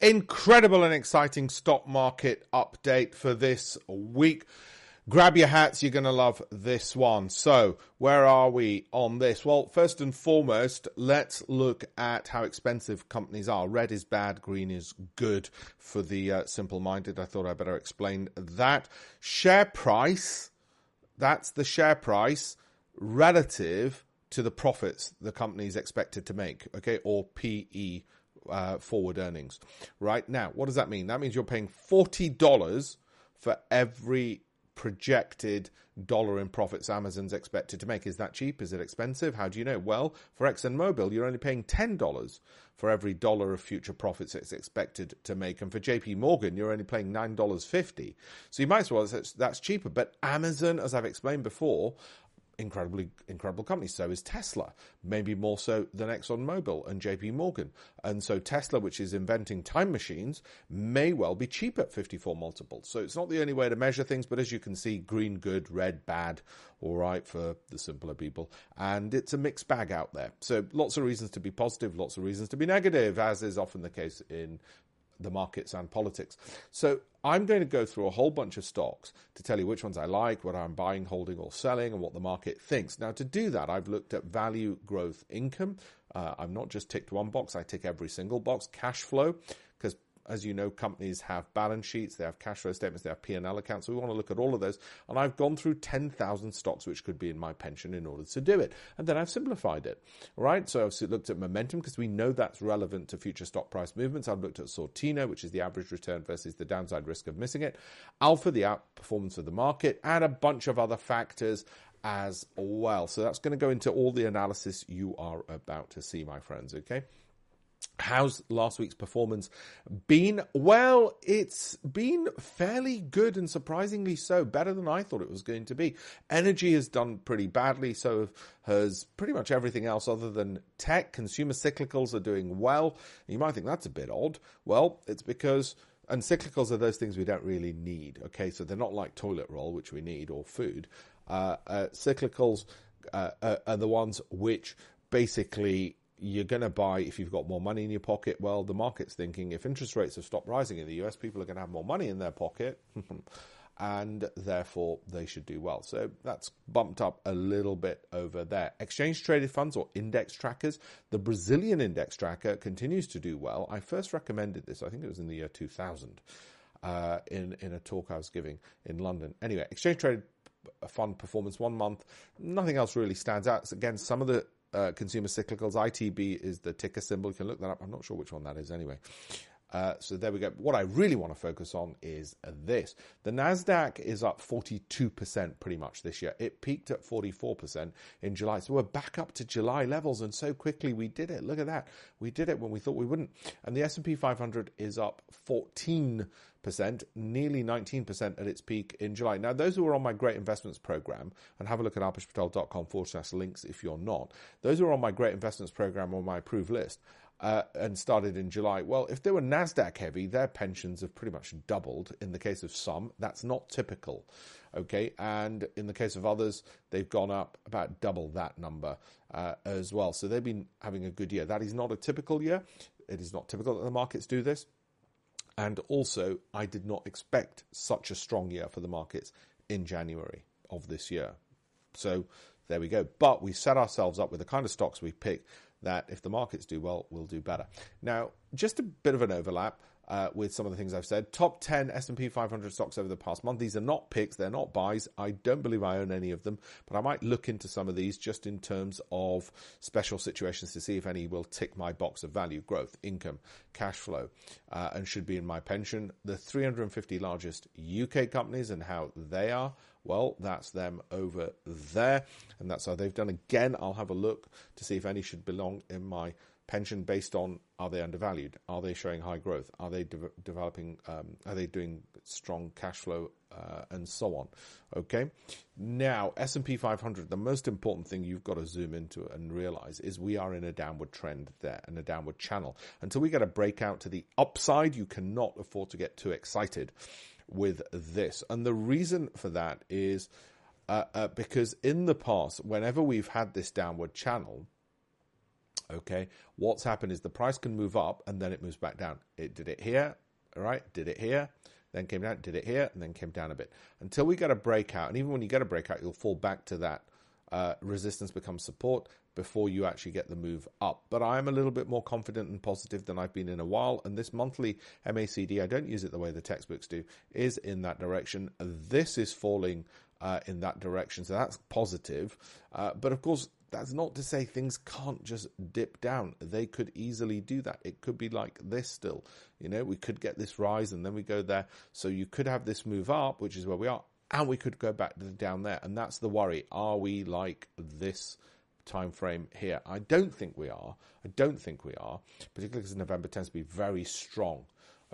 Incredible and exciting stock market update for this week. Grab your hats, you're going to love this one. So, where are we on this? Well, first and foremost, let's look at how expensive companies are. Red is bad, green is good for the uh, simple minded. I thought I better explain that. Share price, that's the share price relative to the profits the company is expected to make, okay, or PE uh, forward earnings. Right now, what does that mean? That means you're paying forty dollars for every projected dollar in profits Amazon's expected to make. Is that cheap? Is it expensive? How do you know? Well, for ExxonMobil, you're only paying $10 for every dollar of future profits it's expected to make. And for JP Morgan, you're only paying $9.50. So you might as well, that's cheaper. But Amazon, as I've explained before, incredibly incredible company. So is Tesla, maybe more so than ExxonMobil and JP Morgan. And so Tesla, which is inventing time machines, may well be cheap at 54 multiples. So it's not the only way to measure things, but as you can see, green good, red bad, all right for the simpler people. And it's a mixed bag out there. So lots of reasons to be positive, lots of reasons to be negative, as is often the case in the markets and politics. So I'm going to go through a whole bunch of stocks to tell you which ones I like, what I'm buying, holding, or selling, and what the market thinks. Now, to do that, I've looked at value, growth, income. Uh, I've not just ticked one box, I tick every single box. Cash flow, as you know, companies have balance sheets, they have cash flow statements, they have P&L accounts. So we want to look at all of those. And I've gone through 10,000 stocks which could be in my pension in order to do it. And then I've simplified it, right? So I've looked at momentum because we know that's relevant to future stock price movements. I've looked at Sortino, which is the average return versus the downside risk of missing it, Alpha, the outperformance of the market, and a bunch of other factors as well. So that's going to go into all the analysis you are about to see, my friends, okay? How's last week's performance been? Well, it's been fairly good and surprisingly so, better than I thought it was going to be. Energy has done pretty badly, so has pretty much everything else other than tech. Consumer cyclicals are doing well. You might think that's a bit odd. Well, it's because and cyclicals are those things we don't really need. Okay, so they're not like toilet roll, which we need, or food. Uh, uh, cyclicals uh, uh are the ones which basically you're going to buy if you've got more money in your pocket. Well, the market's thinking if interest rates have stopped rising in the US, people are going to have more money in their pocket. and therefore they should do well. So that's bumped up a little bit over there. Exchange traded funds or index trackers, the Brazilian index tracker continues to do well. I first recommended this, I think it was in the year 2000, uh, in, in a talk I was giving in London. Anyway, exchange traded fund performance one month, nothing else really stands out. Again, some of the uh, consumer cyclicals. ITB is the ticker symbol. You can look that up. I'm not sure which one that is anyway. Uh, so there we go. What I really want to focus on is this. The NASDAQ is up 42% pretty much this year. It peaked at 44% in July. So we're back up to July levels and so quickly we did it. Look at that. We did it when we thought we wouldn't. And the S&P 500 is up 14 percent nearly 19% at its peak in July. Now, those who are on my Great Investments program, and have a look at alpeshpatel.com forward slash links if you're not, those who are on my Great Investments program or my approved list, uh, and started in July. Well, if they were NASDAQ heavy, their pensions have pretty much doubled. In the case of some, that's not typical. Okay. And in the case of others, they've gone up about double that number uh, as well. So they've been having a good year. That is not a typical year. It is not typical that the markets do this. And also, I did not expect such a strong year for the markets in January of this year. So there we go. But we set ourselves up with the kind of stocks we pick that if the markets do well, we'll do better. Now, just a bit of an overlap uh, with some of the things I've said. Top 10 S&P 500 stocks over the past month. These are not picks, they're not buys. I don't believe I own any of them, but I might look into some of these just in terms of special situations to see if any will tick my box of value, growth, income, cash flow, uh, and should be in my pension. The 350 largest UK companies and how they are. Well, that's them over there, and that's how they've done. Again, I'll have a look to see if any should belong in my pension based on are they undervalued? Are they showing high growth? Are they de- developing? Um, are they doing strong cash flow uh, and so on? Okay. Now S and P 500. The most important thing you've got to zoom into and realize is we are in a downward trend there and a downward channel. Until we get a breakout to the upside, you cannot afford to get too excited with this. And the reason for that is. Uh, uh, because in the past, whenever we've had this downward channel, Okay, what's happened is the price can move up and then it moves back down. It did it here, all right, did it here, then came down, did it here, and then came down a bit until we get a breakout. And even when you get a breakout, you'll fall back to that uh, resistance becomes support before you actually get the move up. But I'm a little bit more confident and positive than I've been in a while. And this monthly MACD, I don't use it the way the textbooks do, is in that direction. This is falling uh, in that direction. So that's positive. Uh, but of course, that's not to say things can't just dip down. They could easily do that. It could be like this still. You know, we could get this rise and then we go there. So you could have this move up, which is where we are, and we could go back down there. And that's the worry. Are we like this time frame here? I don't think we are. I don't think we are, particularly because November tends to be very strong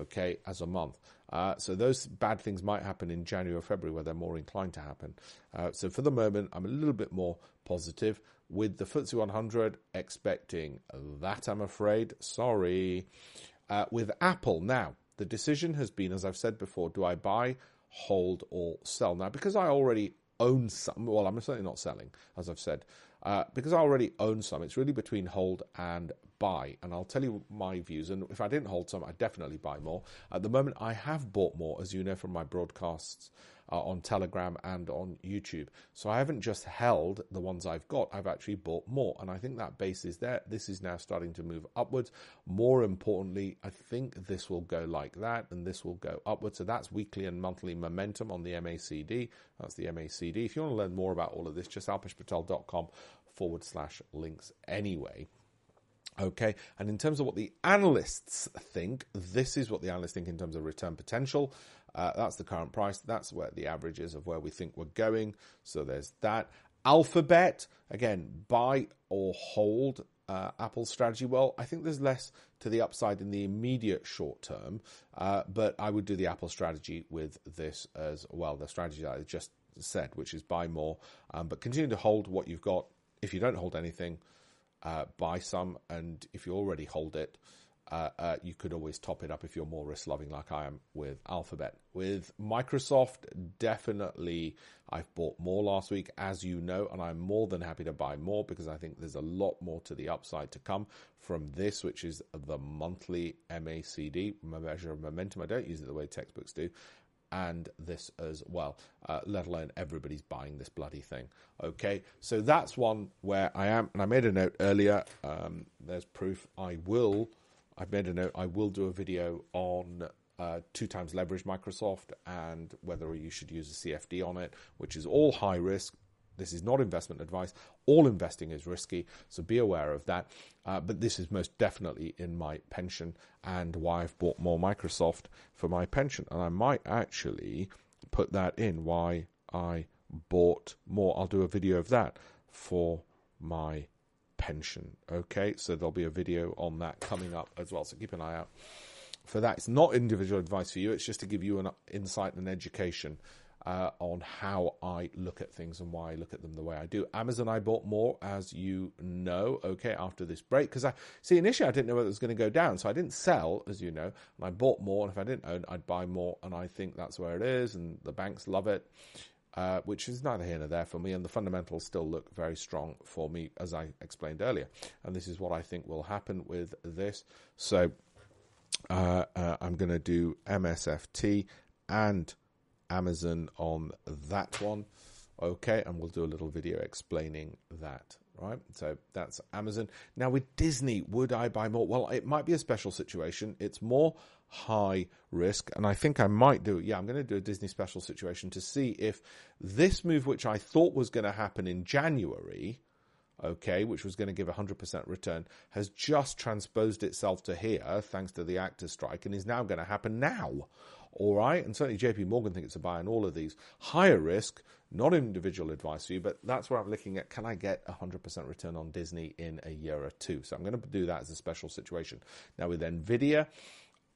okay, as a month. Uh, so those bad things might happen in January or February where they're more inclined to happen. Uh, so for the moment, I'm a little bit more positive with the FTSE 100 expecting that, I'm afraid. Sorry. Uh, with Apple, now, the decision has been, as I've said before, do I buy, hold, or sell? Now, because I already own some, well, I'm certainly not selling, as I've said, uh, because I already own some, it's really between hold and buy. And I'll tell you my views. And if I didn't hold some, I'd definitely buy more. At the moment, I have bought more, as you know from my broadcasts uh, on Telegram and on YouTube. So I haven't just held the ones I've got, I've actually bought more. And I think that base is there. This is now starting to move upwards. More importantly, I think this will go like that and this will go upwards. So that's weekly and monthly momentum on the MACD. That's the MACD. If you want to learn more about all of this, just alpeshpatel.com forward slash links anyway. Okay, and in terms of what the analysts think, this is what the analysts think in terms of return potential. Uh, that's the current price. That's where the average is of where we think we're going. So there's that. Alphabet, again, buy or hold uh, Apple's strategy. Well, I think there's less to the upside in the immediate short term, uh, but I would do the Apple strategy with this as well. The strategy that I just said, which is buy more, um, but continue to hold what you've got. If you don't hold anything, uh, buy some, and if you already hold it, uh, uh, you could always top it up if you're more risk loving, like I am with Alphabet. With Microsoft, definitely I've bought more last week, as you know, and I'm more than happy to buy more because I think there's a lot more to the upside to come from this, which is the monthly MACD, measure of momentum. I don't use it the way textbooks do and this as well, uh, let alone everybody's buying this bloody thing. Okay, so that's one where I am, and I made a note earlier. Um, there's proof. I will. I've made a note. I will do a video on uh, two times leverage Microsoft and whether you should use a CFD on it, which is all high risk. This is not investment advice. All investing is risky, so be aware of that. Uh, but this is most definitely in my pension and why I've bought more Microsoft for my pension. And I might actually put that in why I bought more. I'll do a video of that for my pension. Okay, so there'll be a video on that coming up as well. So keep an eye out for that. It's not individual advice for you, it's just to give you an insight and education uh, on how I look at things and why I look at them the way I do. Amazon, I bought more, as you know, okay, after this break, because I see initially I didn't know whether it was going to go down, so I didn't sell, as you know, and I bought more. And if I didn't own, I'd buy more, and I think that's where it is, and the banks love it. Uh, which is neither here nor there for me, and the fundamentals still look very strong for me, as I explained earlier. And this is what I think will happen with this. So uh, uh, I'm going to do MSFT and Amazon on that one. Okay, and we'll do a little video explaining that. Right, so that's Amazon. Now with Disney, would I buy more? Well, it might be a special situation. It's more high risk, and I think I might do. Yeah, I'm going to do a Disney special situation to see if this move, which I thought was going to happen in January, okay, which was going to give 100% return, has just transposed itself to here thanks to the actor strike and is now going to happen now all right. And certainly JP Morgan think it's a buy on all of these. Higher risk, not individual advice for you, but that's where I'm looking at can I get a 100% return on Disney in a year or two? So I'm going to do that as a special situation. Now with NVIDIA,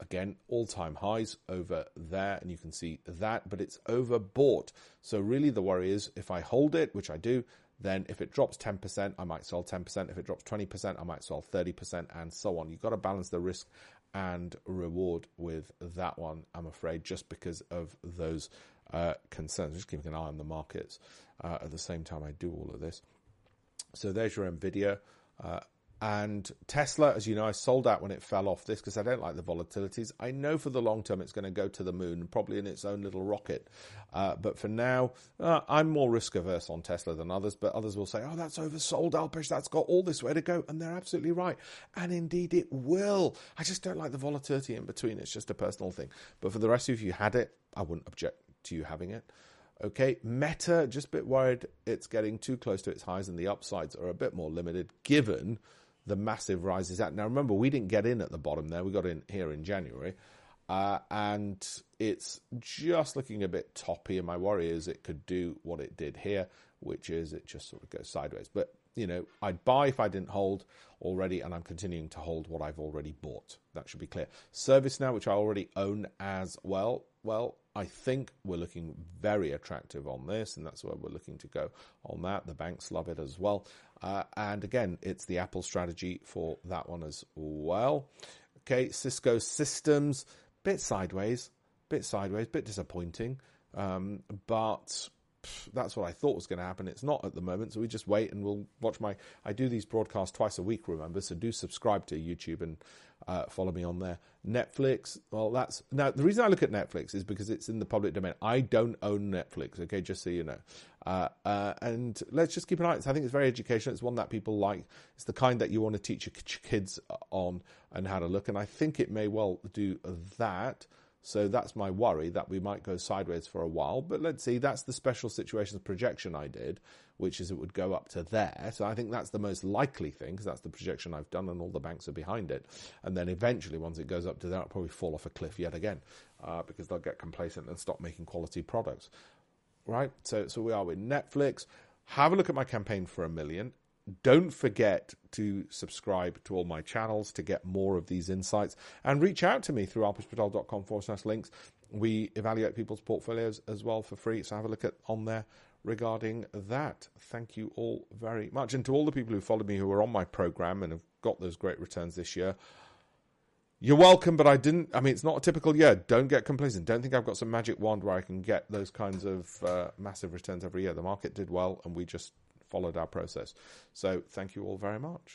again, all time highs over there, and you can see that, but it's overbought. So really the worry is if I hold it, which I do, then if it drops 10%, I might sell 10%. If it drops 20%, I might sell 30%, and so on. You've got to balance the risk and reward with that one, I'm afraid, just because of those uh, concerns. Just keeping an eye on the markets uh, at the same time I do all of this. So there's your NVIDIA. Uh, and Tesla, as you know, I sold out when it fell off this because I don't like the volatilities. I know for the long term it's going to go to the moon, probably in its own little rocket. Uh, but for now, uh, I'm more risk averse on Tesla than others. But others will say, "Oh, that's oversold, Alpesh. That's got all this way to go," and they're absolutely right. And indeed, it will. I just don't like the volatility in between. It's just a personal thing. But for the rest of you, if you had it, I wouldn't object to you having it. Okay, Meta, just a bit worried it's getting too close to its highs and the upsides are a bit more limited given the massive rises out. Now, remember, we didn't get in at the bottom there. We got in here in January. Uh, and it's just looking a bit toppy. And my worry is it could do what it did here, which is it just sort of goes sideways. But, you know, I'd buy if I didn't hold already, and I'm continuing to hold what I've already bought. That should be clear. ServiceNow, which I already own as well. Well, I think we're looking very attractive on this, and that's where we're looking to go on that. The banks love it as well. Uh, and again, it's the Apple strategy for that one as well. Okay, Cisco Systems, bit sideways, bit sideways, bit disappointing. Um, but that's what I thought was going to happen. It's not at the moment, so we just wait and we'll watch my. I do these broadcasts twice a week, remember? So do subscribe to YouTube and uh, follow me on there. Netflix, well, that's now the reason I look at Netflix is because it's in the public domain. I don't own Netflix, okay, just so you know. Uh, uh, and let's just keep an eye. I think it's very educational. It's one that people like. It's the kind that you want to teach your kids on and how to look. And I think it may well do that. So that's my worry that we might go sideways for a while. But let's see, that's the special situations projection I did, which is it would go up to there. So I think that's the most likely thing because that's the projection I've done and all the banks are behind it. And then eventually, once it goes up to there, it'll probably fall off a cliff yet again uh, because they'll get complacent and stop making quality products. Right? So, so we are with Netflix. Have a look at my campaign for a million. Don't forget to subscribe to all my channels to get more of these insights and reach out to me through alpeshpatel.com forward slash links. We evaluate people's portfolios as well for free, so have a look at on there regarding that. Thank you all very much. And to all the people who followed me who are on my program and have got those great returns this year, you're welcome, but I didn't. I mean, it's not a typical year. Don't get complacent. Don't think I've got some magic wand where I can get those kinds of uh, massive returns every year. The market did well, and we just followed our process. So thank you all very much.